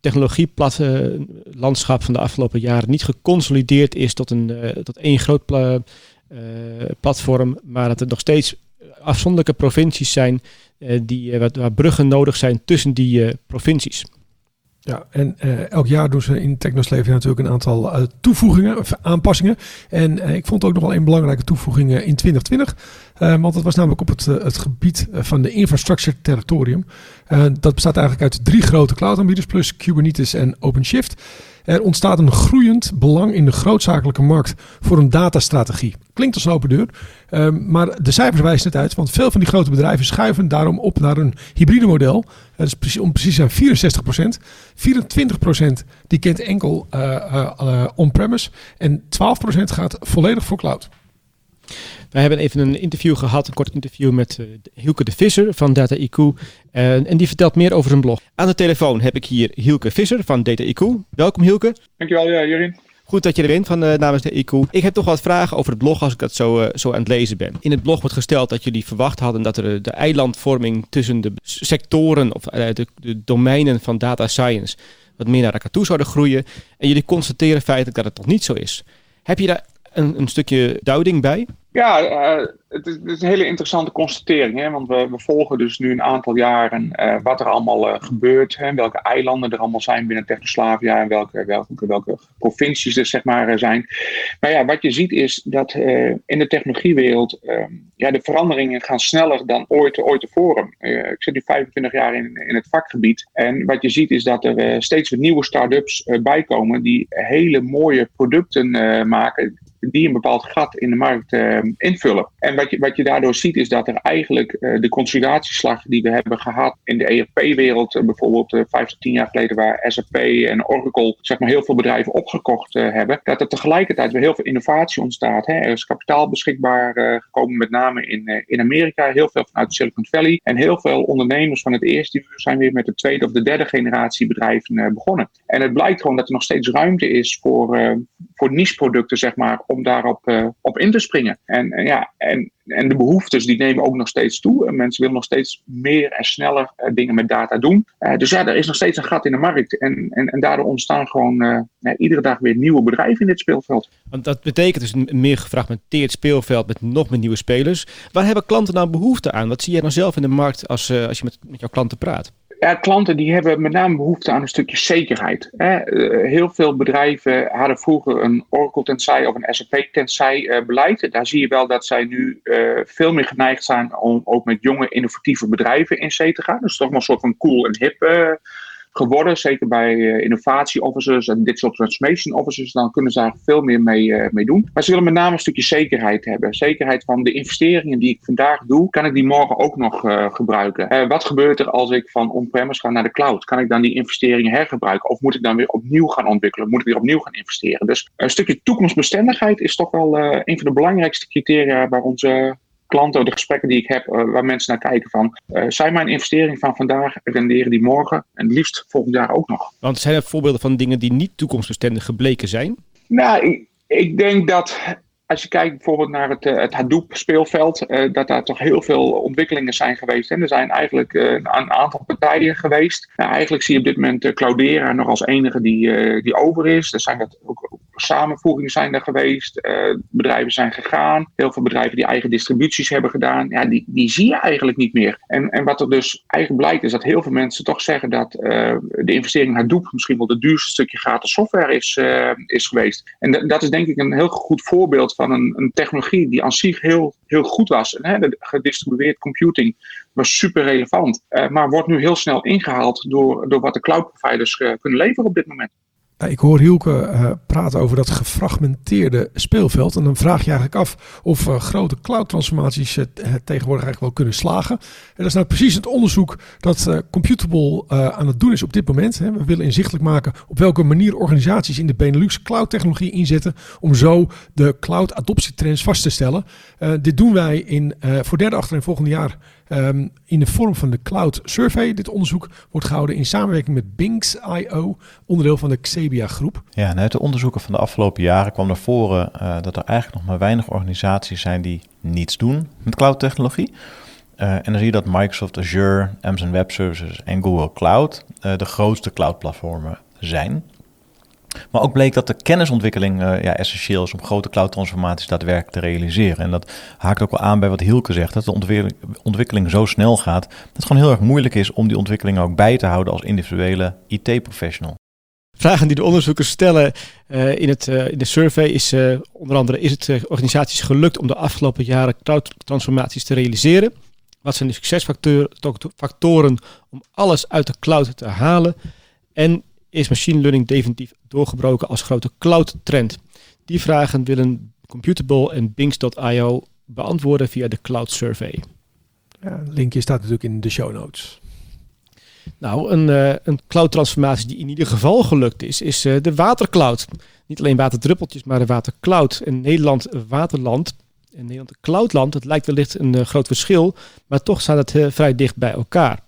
technologielandschap van de afgelopen jaren niet geconsolideerd is tot, een, tot één groot platform, maar dat er nog steeds afzonderlijke provincies zijn die, waar bruggen nodig zijn tussen die provincies. Ja, en elk jaar doen ze in Technoslavia natuurlijk een aantal toevoegingen, of aanpassingen. En ik vond ook nog wel een belangrijke toevoeging in 2020. want dat was namelijk op het, het gebied van de infrastructure territorium. dat bestaat eigenlijk uit drie grote cloudaanbieders plus Kubernetes en OpenShift. Er ontstaat een groeiend belang in de grootzakelijke markt voor een datastrategie. Klinkt als een open deur, um, maar de cijfers wijzen het uit. Want veel van die grote bedrijven schuiven daarom op naar een hybride model. Dat is precies, om precies zijn 64%. 24% die kent enkel uh, uh, uh, on-premise. En 12% gaat volledig voor cloud. Wij hebben even een interview gehad, een kort interview met uh, Hielke de Visser van Data IQ. Uh, en die vertelt meer over zijn blog. Aan de telefoon heb ik hier Hielke Visser van Data IQ. Welkom Hielke. Dankjewel, ja, Jurien. Goed dat je er bent van uh, namens de IQ. Ik heb toch wat vragen over het blog als ik dat zo, uh, zo aan het lezen ben. In het blog wordt gesteld dat jullie verwacht hadden dat er de eilandvorming tussen de sectoren of uh, de, de, domeinen van data science wat meer naar elkaar toe zouden groeien. En jullie constateren feitelijk dat het toch niet zo is. Heb je daar een, een stukje duiding bij? Ja, uh, het, is, een hele interessante constatering. Hè? Want we, we volgen dus nu een aantal jaren uh, wat er allemaal uh, gebeurt. Hè? Welke eilanden er allemaal zijn binnen Technoslavia. En welke, welke, welke provincies er zeg maar zijn. Maar ja, wat je ziet is dat in de technologiewereld ja, de veranderingen gaan sneller dan ooit, ooit tevoren. ik zit nu 25 jaar in, in het vakgebied. En wat je ziet is dat er steeds weer nieuwe start-ups bijkomen. Die hele mooie producten maken die een bepaald gat in de markt uh, invullen. En wat je, wat je daardoor ziet is dat er eigenlijk uh, de consolidatieslag die we hebben gehad in de ERP-wereld, uh, bijvoorbeeld vijf tot tien jaar geleden, waar SAP en Oracle zeg maar, heel veel bedrijven opgekocht hebben, dat er tegelijkertijd weer heel veel innovatie ontstaat. Hè. Er is kapitaal beschikbaar gekomen, met name in, in Amerika, heel veel vanuit Silicon Valley. En heel veel ondernemers van het eerste uur zijn weer met de tweede of de derde generatie bedrijven begonnen. En het blijkt gewoon dat er nog steeds ruimte is voor, voor niche-producten, zeg maar, om daarop uh, op in te springen. En, ja, en, en de behoeftes die nemen ook nog steeds toe. En mensen willen nog steeds meer en sneller uh, dingen met data doen. Uh, dus ja, er is nog steeds een gat in de markt. En, en, en daardoor ontstaan gewoon iedere dag weer nieuwe bedrijven in dit speelveld. Want dat betekent dus een meer gefragmenteerd speelveld met nog meer nieuwe spelers. Waar hebben klanten nou behoefte aan? Wat zie jij nou zelf in de markt als, als je met, met jouw klanten praat? Ja, klanten die hebben met name behoefte aan een stukje zekerheid. Hè. heel veel bedrijven hadden vroeger een Oracle tenzij of een SAP tenzij uh, beleid. Daar zie je wel dat zij nu uh, veel meer geneigd zijn om ook met jonge innovatieve bedrijven in zee te gaan. Dus toch wel een soort van cool en hip geworden. Zeker bij uh, innovatie officers en digital transformation officers. Dan kunnen ze daar veel meer mee, uh, mee doen. Maar ze willen met name een stukje zekerheid hebben. Zekerheid van de investeringen die ik vandaag doe, kan ik die morgen ook nog uh, gebruiken? wat gebeurt er als ik van on-premise ga naar de cloud? Kan ik dan die investeringen hergebruiken? Of moet ik dan weer opnieuw gaan ontwikkelen? Moet ik weer opnieuw gaan investeren? Dus een stukje toekomstbestendigheid is toch wel een van de belangrijkste criteria waar onze klanten, de gesprekken die ik heb, uh, waar mensen naar kijken van, uh, zijn mijn investeringen van vandaag, renderen die morgen en liefst volgend jaar ook nog. Want zijn er voorbeelden van dingen die niet toekomstbestendig gebleken zijn? Nou, ik, ik denk dat als je kijkt bijvoorbeeld naar het, uh, het Hadoop speelveld, uh, dat daar toch heel veel ontwikkelingen zijn geweest. En er zijn eigenlijk uh, een aantal partijen geweest. Nou, eigenlijk zie je op dit moment Cloudera nog als enige die, die over is. Er zijn ook samenvoegingen zijn er geweest. bedrijven zijn gegaan. Heel veel bedrijven die eigen distributies hebben gedaan. Ja, die, die zie je eigenlijk niet meer. En, en wat er dus eigenlijk blijkt is dat heel veel mensen toch zeggen dat de investering in Hadoop misschien wel het duurste stukje gratis software is, is geweest. En dat is denk ik een heel goed voorbeeld van een, technologie die aan zich heel, heel goed was. En, hè, gedistribueerd computing was super relevant, uh, maar wordt nu heel snel ingehaald door, door wat de cloud providers uh, kunnen leveren op dit moment. Ja, Ik hoor Hielke eh, praten over dat gefragmenteerde speelveld. En dan vraag je eigenlijk af of eh, grote cloud-transformaties tegenwoordig eigenlijk wel kunnen slagen. En dat is nou precies het onderzoek dat eh, Computable eh, aan het doen is op dit moment. Hè. We willen inzichtelijk maken op welke manier organisaties in de Benelux cloud-technologie inzetten. om zo de cloud-adoptietrends vast te stellen. Eh, dit doen wij in, eh, voor derde, achter en volgende jaar ehm, in de vorm van de Cloud Survey. Dit onderzoek wordt gehouden in samenwerking met Binks.io, onderdeel van de Xebia groep. Ja, en uit de onderzoeken van de afgelopen jaren kwam naar voren eh, dat er eigenlijk nog maar weinig organisaties zijn die niets doen met cloud-technologie. Eh, en dan zie je dat Microsoft Azure, Amazon Web Services en Google Cloud eh, de grootste cloud-platformen zijn. Maar ook bleek dat de kennisontwikkeling eh, ja, essentieel is om grote cloud-transformaties daadwerkelijk te realiseren. En dat haakt ook wel aan bij wat Hielke zegt, dat de ontwikkeling, zo snel gaat, dat het gewoon heel erg moeilijk is om die ontwikkeling ook bij te houden als individuele IT-professional. Vragen die de onderzoekers stellen eh, in, het, eh, in de survey is onder andere: is het organisaties gelukt om de afgelopen jaren cloud-transformaties te realiseren? Wat zijn de succesfactoren om alles uit de cloud te halen? En is machine learning definitief doorgebroken als grote cloud-trend? Die vragen willen Computable en Bings.io beantwoorden via de Cloud Survey. Ja, linkje staat natuurlijk in de show notes. Nou, een, eh, een cloud-transformatie die in ieder geval gelukt is, is eh, de watercloud. Niet alleen waterdruppeltjes, maar de watercloud. En Nederland waterland en Nederland een cloudland, dat lijkt wellicht een eh, groot verschil, maar toch staat het vrij dicht bij elkaar.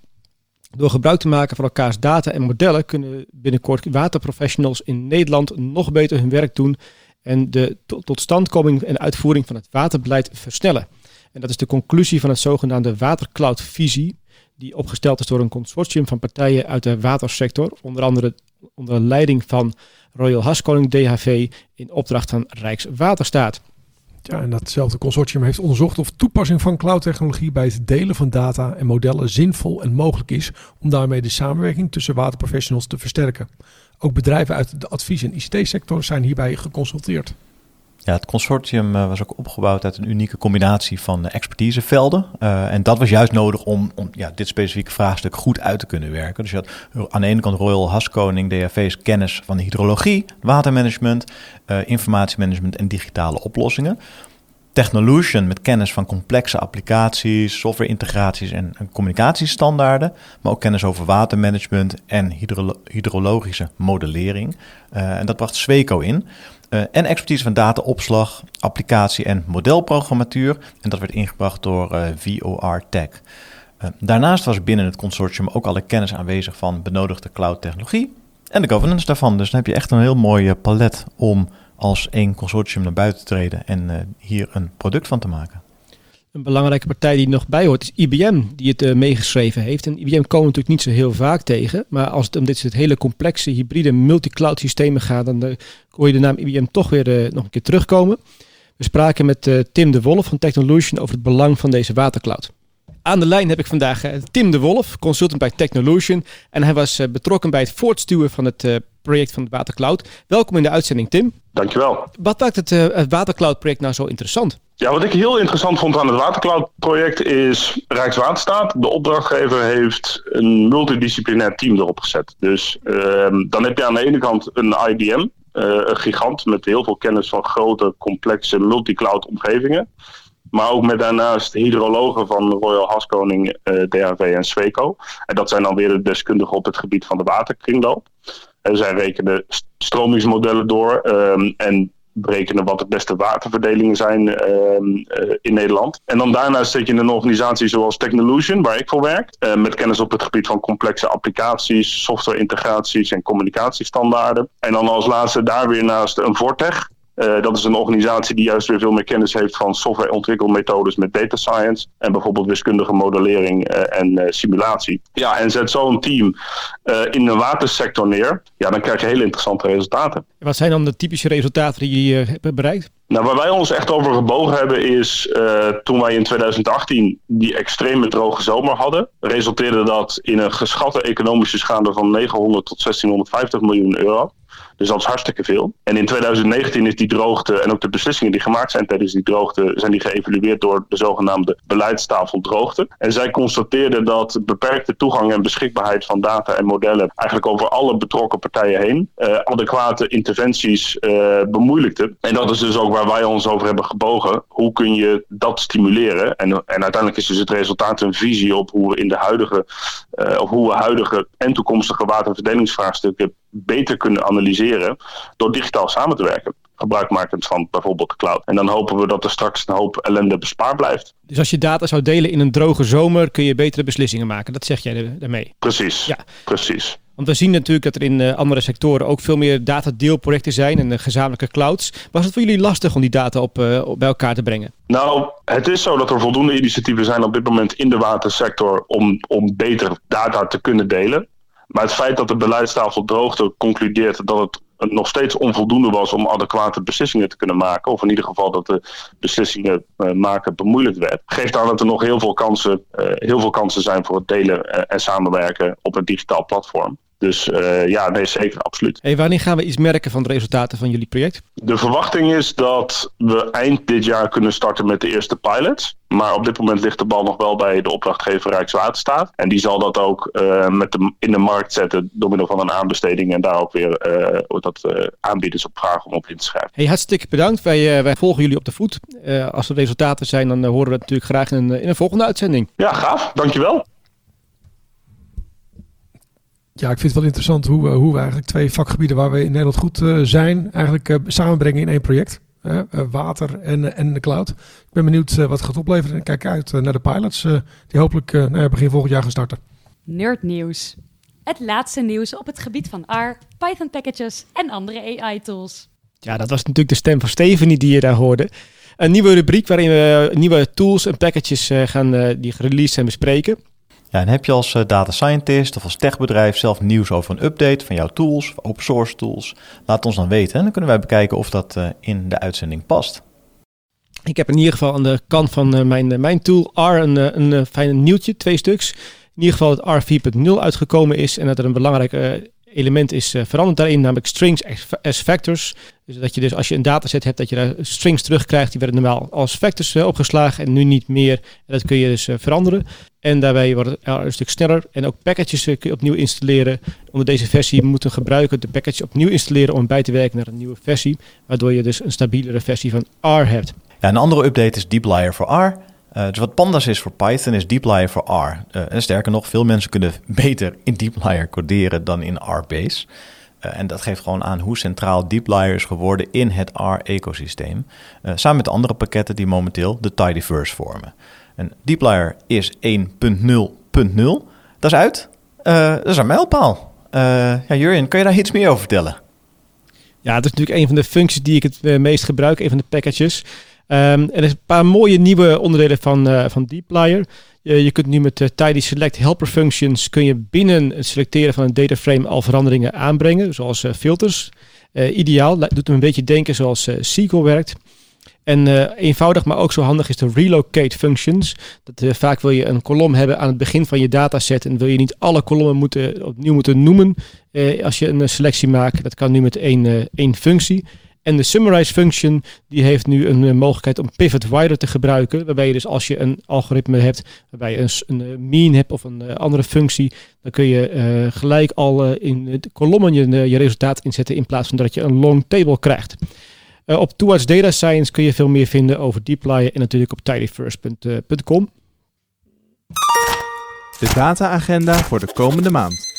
Door gebruik te maken van elkaars data en modellen kunnen binnenkort waterprofessionals in Nederland nog beter hun werk doen en de to- totstandkoming en uitvoering van het waterbeleid versnellen. En dat is de conclusie van het zogenaamde Watercloud-visie, die opgesteld is door een consortium van partijen uit de watersector, onder andere onder leiding van Royal Haskoning DHV in opdracht van Rijkswaterstaat. Ja, en datzelfde consortium heeft onderzocht of toepassing van cloud-technologie bij het delen van data en modellen zinvol en mogelijk is om daarmee de samenwerking tussen waterprofessionals te versterken. Ook bedrijven uit de advies- en ICT-sector zijn hierbij geconsulteerd. Ja, het consortium eh, was ook opgebouwd uit een unieke combinatie van eh, expertisevelden. Eh, en dat was juist nodig om, om ja, dit specifieke vraagstuk goed uit te kunnen werken. Dus je had aan de ene kant Royal Haskoning, DHV's kennis van hydrologie, watermanagement, eh, informatiemanagement en digitale oplossingen. Technolution met kennis van complexe applicaties, softwareintegraties en, en communicatiestandaarden. Maar ook kennis over watermanagement en hydrolo- hydrologische modellering. En dat bracht Sweco in. Eh, en expertise van dataopslag, applicatie en modelprogrammatuur. En dat werd ingebracht door eh, VOR Tech. Eh, daarnaast was binnen het consortium ook alle kennis aanwezig van benodigde cloud-technologie en de governance daarvan. Dus dan heb je echt een heel mooi palet om als één consortium naar buiten te treden en hier een product van te maken. Een belangrijke partij die nog bij hoort is IBM, die het eh, meegeschreven heeft. En IBM komen natuurlijk niet zo heel vaak tegen. Maar als het om dit soort hele complexe, hybride, multi-cloud systemen gaat, dan hoor je de naam IBM toch weer eh, nog een keer terugkomen. We spraken met Tim de Wolf van Technolution over het belang van deze watercloud. Aan de lijn heb ik vandaag Tim de Wolf, consultant bij Technolution. En hij was betrokken bij het voortstuwen van het project van de Watercloud. Welkom in de uitzending, Tim. Dankjewel. Wat maakt het, eh, het Watercloud-project nou zo interessant? Ja, wat ik heel interessant vond aan het Watercloud-project is Rijkswaterstaat, de opdrachtgever, heeft een multidisciplinair team erop gezet. Dus ehm, dan heb je aan de ene kant een IBM, eh, een gigant met heel veel kennis van grote, complexe multicloud omgevingen. Maar ook met daarnaast hydrologen van Royal Haskoning, eh DHV en Sweco. En dat zijn dan weer de deskundigen op het gebied van de waterkringloop. En zij rekenen st- stromingsmodellen door ehm, en berekenen wat de beste waterverdelingen zijn ehm, eh, in Nederland. En dan daarnaast zit je in een organisatie zoals Technolution, waar ik voor werk, eh, met kennis op het gebied van complexe applicaties, softwareintegraties en communicatiestandaarden. En dan als laatste daar weer naast een Vortech. Eh, dat is een organisatie die juist weer veel meer kennis heeft van softwareontwikkelmethodes met data science. En bijvoorbeeld wiskundige modellering eh, en eh, simulatie. Ja, en zet zo'n team eh, in de watersector neer. Ja, dan krijg je hele interessante resultaten. Wat zijn dan de typische resultaten die je hebt bereikt? Nou, waar wij ons echt over gebogen hebben is eh, toen wij in 2018 die extreme droge zomer hadden, resulteerde dat in een geschatte economische schade van 900 tot 1650 miljoen euro. Dus dat is hartstikke veel. En in 2019 is die droogte en ook de beslissingen die gemaakt zijn tijdens die droogte, zijn die geëvalueerd door de zogenaamde beleidstafel droogte. En zij constateerden dat beperkte toegang en beschikbaarheid van data en modellen eigenlijk over alle betrokken partijen heen eh, adequate interventies eh, bemoeilijkte. En dat is dus ook waar wij ons over hebben gebogen. Hoe kun je dat stimuleren? En, en uiteindelijk is dus het resultaat een visie op hoe we in de huidige, eh, of hoe we huidige en toekomstige waterverdelingsvraagstukken beter kunnen analyseren door digitaal samen te werken. Gebruikmakend van bijvoorbeeld de cloud. En dan hopen we dat er straks een hoop ellende bespaard blijft. Dus als je data zou delen in een droge zomer, kun je betere beslissingen maken. Dat zeg jij daarmee. Precies. Ja. Precies. Want we zien natuurlijk dat er in eh, andere sectoren ook veel meer datadeelprojecten zijn en eh, gezamenlijke clouds. Was het voor jullie lastig om die data op, eh, op bij elkaar te brengen? Nou, het is zo dat er voldoende initiatieven zijn op dit moment in de watersector om, om beter data te kunnen delen. Maar het feit dat de beleidstafel droogte concludeert dat het nog steeds onvoldoende was om adequate beslissingen te kunnen maken, of in ieder geval dat de beslissingen eh, maken bemoeilijkt werd, geeft aan dat er nog heel veel kansen, eh, heel veel kansen zijn voor het delen eh, en samenwerken op een digitaal platform. Dus eh, ja, nee, zeker, absoluut. Hey, wanneer gaan we iets merken van de resultaten van jullie project? De verwachting is dat we eind dit jaar kunnen starten met de eerste pilots. Maar op dit moment ligt de bal nog wel bij de opdrachtgever Rijkswaterstaat. En die zal dat ook eh, met de, in de markt zetten door middel van een aanbesteding. En daar ook weer eh, dat, aanbieders op vragen om op in te schrijven. Hey, hartstikke bedankt. Wij, wij volgen jullie op de voet. Als er resultaten zijn, dan horen we het natuurlijk graag in een, in een volgende uitzending. Ja, gaaf. Dankjewel. Ja, ik vind het wel interessant hoe, we- hoe we eigenlijk twee vakgebieden waar we in Nederland goed eh, zijn, eigenlijk eh, samenbrengen in één project. Eh, water en, en de cloud. Ik ben benieuwd wat het gaat opleveren en kijk uit naar de pilots eh, die hopelijk eh, nou begin volgend jaar gaan starten. Nerdnieuws. Het laatste nieuws op het gebied van R, Python packages en andere AI-tools. Ja, dat was natuurlijk de stem van Stephanie die je daar hoorde. Een nieuwe rubriek waarin we nieuwe tools en packages eh, gaan eh, die gereleased zijn bespreken. Ja, en heb je als eh, data scientist of als techbedrijf zelf nieuws over een update van jouw tools, open source tools? Laat ons dan weten en dan kunnen wij bekijken of dat eh, in de uitzending past. Ik heb in ieder geval aan de kant van eh, mijn, mijn tool R een, een, eh, fijn nieuwtje, twee stuks. In ieder geval dat R 4.0 uitgekomen is en dat er een belangrijk element is veranderd daarin, namelijk strings as- factors. Dus dat je dus als je een dataset hebt, dat je daar strings terugkrijgt. Die werden normaal als factors opgeslagen en nu niet meer. En dat kun je dus veranderen. En daarbij wordt het een stuk sneller. En ook packages eh, kun je opnieuw installeren. Onder deze versie moeten gebruiken de package opnieuw installeren om bij te werken naar een nieuwe versie. Waardoor je dus een stabielere versie van R hebt. Ja, een andere update is dplyr voor R. Eh, dus wat Pandas is voor Python is dplyr voor R. Eh, en sterker nog, veel mensen kunnen beter in dplyr coderen dan in R-base. En dat geeft gewoon aan hoe centraal dplyr is geworden in het R-ecosysteem. Samen met andere pakketten die momenteel de tidyverse vormen. En dplyr is 1.0.0. Dat is uit. Eh, dat is een mijlpaal. Eh ja, kan je daar iets meer over vertellen? Ja, dat is natuurlijk een van de functies die ik het eh, meest gebruik, een van de packages. Ehm, er is een paar mooie nieuwe onderdelen van, eh van dplyr. Je, je kunt nu met de tidy select helper functions kun je binnen het selecteren van een dataframe al veranderingen aanbrengen, zoals filters. Ideaal, doet me een beetje denken zoals SQL werkt. En eh, eenvoudig, maar ook zo handig is de relocate functions. Dat, eh, vaak wil je een kolom hebben aan het begin van je dataset en wil je niet alle kolommen moeten, opnieuw moeten noemen eh, als je een selectie maakt. Dat kan nu met één, één functie. En de summarize function die heeft nu een mogelijkheid om pivot wider te gebruiken. Waarbij je dus als je een algoritme hebt waarbij je een, een mean hebt of een andere functie, dan kun je gelijk al in de kolommen je, je resultaat inzetten in plaats van dat je een long table krijgt. Eh, op Towards Data Science kun je veel meer vinden over dplyr en natuurlijk op tidyverse.com. De data-agenda voor de komende maand.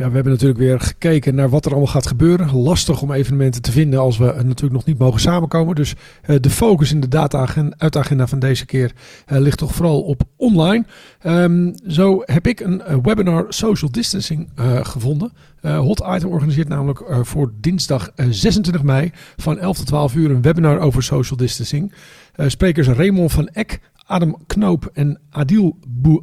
Ja, we hebben natuurlijk weer gekeken naar wat er allemaal gaat gebeuren. Lastig om evenementen te vinden als we natuurlijk nog niet mogen samenkomen. Dus eh, de focus in de data-uitagenda van deze keer eh, ligt toch vooral op online. Ehm, zo heb ik een eh, webinar social distancing gevonden. Hot Item organiseert namelijk voor dinsdag eh, 26 mei van 11 tot 12 uur een webinar over social distancing. Sprekers Raymond van Eck, Adam Knoop en Adil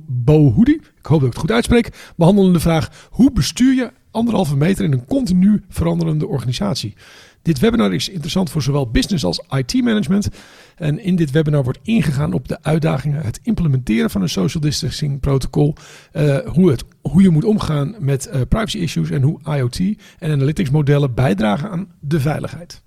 Bouhoudi, ik hoop dat ik het goed uitspreek, behandelen de vraag hoe bestuur je anderhalve meter in een continu veranderende organisatie. Dit webinar is interessant voor zowel business als IT-management. En in dit webinar wordt ingegaan op de uitdagingen, het implementeren van een social distancing protocol, eh, hoe, het, hoe je moet omgaan met eh, privacy issues en hoe IoT en analytics modellen bijdragen aan de veiligheid.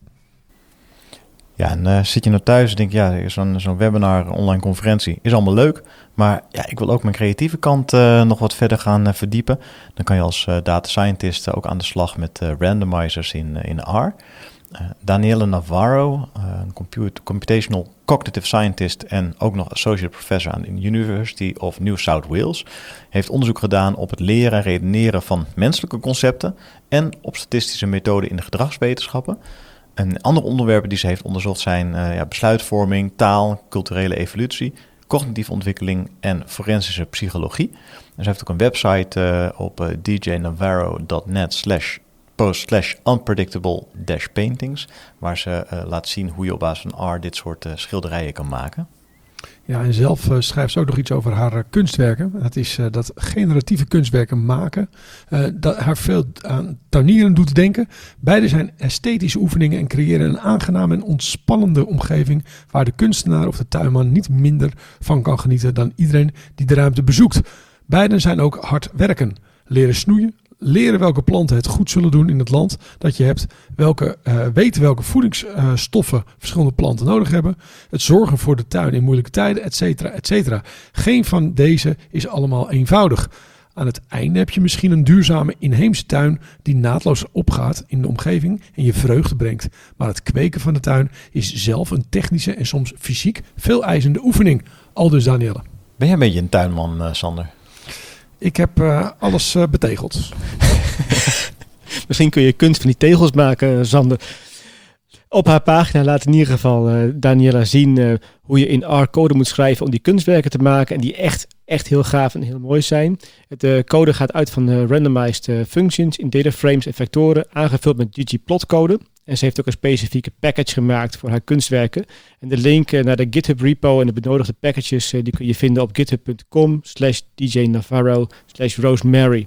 Ja, en eh, zit je nou thuis en denk je, ja, zo'n zo'n webinar, online conferentie is allemaal leuk. Maar ja, ik wil ook mijn creatieve kant eh, nog wat verder gaan eh, verdiepen. Dan kan je als data scientist ook aan de slag met randomizers in, in R. Daniele Navarro, een comput- computational cognitive scientist en ook nog associate professor aan de University of New South Wales, heeft onderzoek gedaan op het leren en redeneren van menselijke concepten en op statistische methoden in de gedragswetenschappen. En andere onderwerpen die ze heeft onderzocht zijn eh, ja, besluitvorming, taal, culturele evolutie, cognitieve ontwikkeling en forensische psychologie. En ze heeft ook een website eh, op eh, djnavarro.net slash post slash unpredictable paintings, waar ze laat zien hoe je op basis van R dit soort schilderijen kan maken. Ja, en zelf eh, schrijft ze ook nog iets over haar eh, kunstwerken. Dat is eh, dat generatieve kunstwerken maken. dat haar veel aan tuinieren doet denken. Beide zijn esthetische oefeningen en creëren een aangename en ontspannende omgeving. waar de kunstenaar of de tuinman niet minder van kan genieten dan iedereen die de ruimte bezoekt. Beiden zijn ook hard werken. Leren snoeien, leren welke planten het goed zullen doen in het land dat je hebt, welke, eh, weten welke voedingsstoffen verschillende planten nodig hebben, het zorgen voor de tuin in moeilijke tijden, et cetera, et cetera. Geen van deze is allemaal eenvoudig. Aan het einde heb je misschien een duurzame inheemse tuin die naadloos opgaat in de omgeving en je vreugde brengt. Maar het kweken van de tuin is zelf een technische en soms fysiek veel eisende oefening. Aldus Danielle. Ben jij een beetje een tuinman, eh, Sander? Ik heb eh, alles eh, betegeld. Misschien kun je kunst van die tegels maken, Sander. Op haar pagina laat in ieder geval eh, Daniela zien eh, hoe je in R code moet schrijven om die kunstwerken te maken. En die echt, echt heel gaaf en heel mooi zijn. Het eh, code gaat uit van randomized functions in data frames en vectoren, aangevuld met ggplot code. En ze heeft ook een specifieke package gemaakt voor haar kunstwerken. En de link naar de GitHub repo en de benodigde packages, die kun je vinden op github.com slash djnavarro slash rosemary.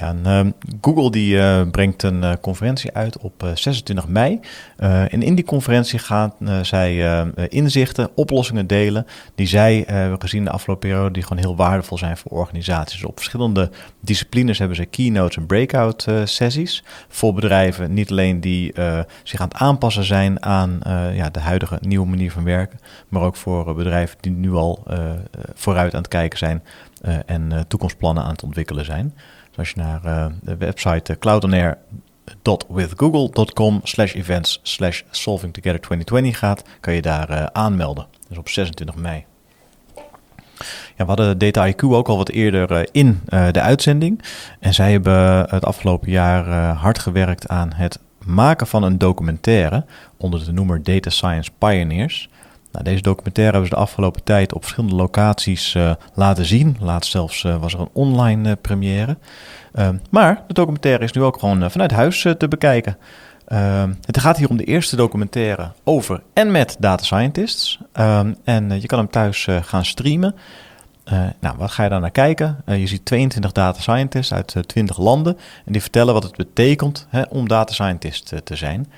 En, ehm, Google die eh, brengt een eh, conferentie uit op eh, 26 mei. Eh, en in die conferentie gaan zij inzichten, oplossingen delen die zij hebben gezien de afgelopen periode die gewoon heel waardevol zijn voor organisaties. Op verschillende disciplines hebben ze keynotes en breakout sessies voor bedrijven, niet alleen die zich aan het aanpassen zijn aan ja, de huidige nieuwe manier van werken, maar ook voor bedrijven die nu al vooruit aan het kijken zijn en toekomstplannen aan het ontwikkelen zijn. Als je naar eh, de website uh, cloudonair.withgoogle.com slash events slash solving together 2020 gaat, kan je daar eh, aanmelden. Dus op 26 mei. Ja, we hadden Data IQ ook al wat eerder eh, in eh, de uitzending. En zij hebben het afgelopen jaar eh, hard gewerkt aan het maken van een documentaire onder de noemer Data Science Pioneers. Nou, deze documentaire hebben ze de afgelopen tijd op verschillende locaties eh, laten zien. Laatst zelfs eh, was er een online eh, première. Ehm, maar de documentaire is nu ook gewoon vanuit huis te bekijken. Ehm, het gaat hier om de eerste documentaire over en met data scientists. Ehm, en je kan hem thuis gaan streamen. Nou, wat ga je daar naar kijken? Je ziet 22 data scientists uit eh, 20 landen. En die vertellen wat het betekent hè, om data scientist te zijn.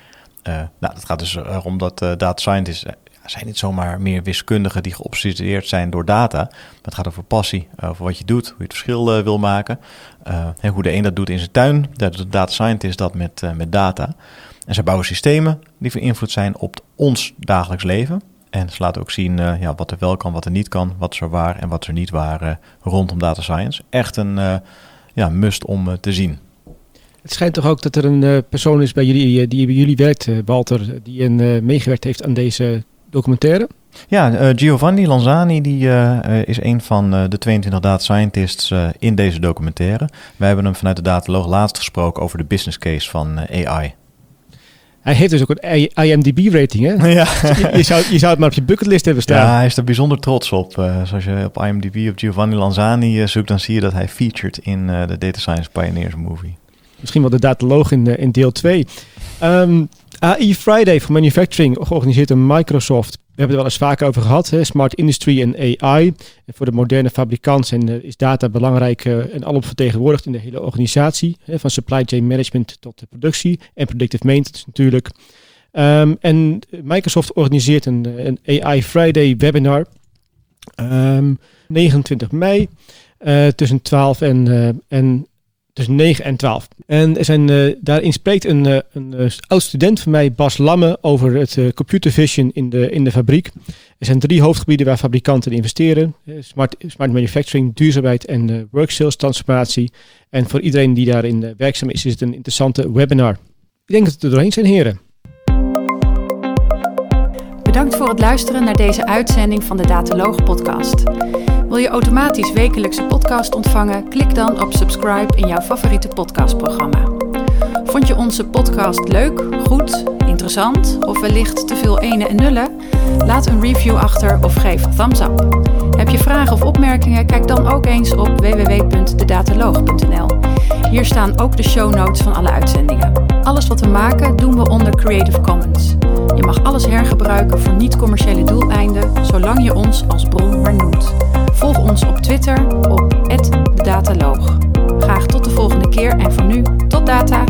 Nou, het gaat dus erom dat data scientists zijn niet zomaar meer wiskundigen die geobsedeerd zijn door data. Maar het gaat over passie, over wat je doet, hoe je het verschil eh, wil maken. Eh, en hoe de een dat doet in zijn tuin, de data scientist dat met, eh, met data. En ze bouwen systemen die van invloed zijn op ons dagelijks leven. En ze laten ook zien eh, ja, wat er wel kan, wat er niet kan, wat er waar en wat er niet waar eh, rondom data science. Echt een eh, ja, must om eh, te zien. Het schijnt toch ook dat er een eh, persoon is bij jullie, eh, die bij jullie werkt, eh, Walter, die een, eh, meegewerkt heeft aan deze documentaire. Ja, eh, Giovanni Lanzani die, eh, eh, is een van de 22 data scientists in deze documentaire. Wij hebben hem vanuit de dataloog laatst gesproken over de business case van AI. Hij heeft dus ook een IMDb-rating, hè? Ja. je, zou, je zou het maar op je bucketlist hebben staan. Ja, hij is er bijzonder trots op. Eh, dus als je op IMDb op Giovanni Lanzani zoekt, dan zie je dat hij featured in de Data Science Pioneers movie. Misschien wel de dataloog in, eh, in deel 2. Ehm, AI Friday voor Manufacturing, georganiseerd door Microsoft. We hebben er wel eens vaker over gehad, hè, smart industry en AI. En voor de moderne fabrikant zijn, eh, is data belangrijk eh, en alom vertegenwoordigd in de hele organisatie. Hè, van supply chain management tot de productie en predictive maintenance natuurlijk. Ehm, en Microsoft organiseert een, een AI Friday webinar. Ehm, 29 mei eh, tussen 12 en, en tussen 9 en 12. En er zijn, eh, daarin spreekt een, eh, een eh, oud student van mij, Bas Lamme, over het computer vision in de, in de fabriek. Er zijn drie hoofdgebieden waar fabrikanten in investeren. Smart, smart manufacturing, duurzaamheid en work sales transformatie. En voor iedereen die daarin werkzaam is, is het een interessante webinar. Ik denk dat we er doorheen zijn, heren. Bedankt voor het luisteren naar deze uitzending van de Dataloog podcast. Wil je automatisch wekelijkse podcast ontvangen? Klik dan op subscribe in jouw favoriete podcastprogramma. Vond je onze podcast leuk, goed, interessant of wellicht te veel ene en nullen? Laat een review achter of geef thumbs up. Heb je vragen of opmerkingen? Kijk dan ook eens op www.dedataloog.nl. Hier staan ook de show notes van alle uitzendingen. Alles wat we maken doen we onder Creative Commons. Je mag alles hergebruiken voor niet-commerciële doeleinden, zolang je ons als bron maar noemt. Volg ons op Twitter op @dedataloog. Graag tot de volgende keer en voor nu tot data.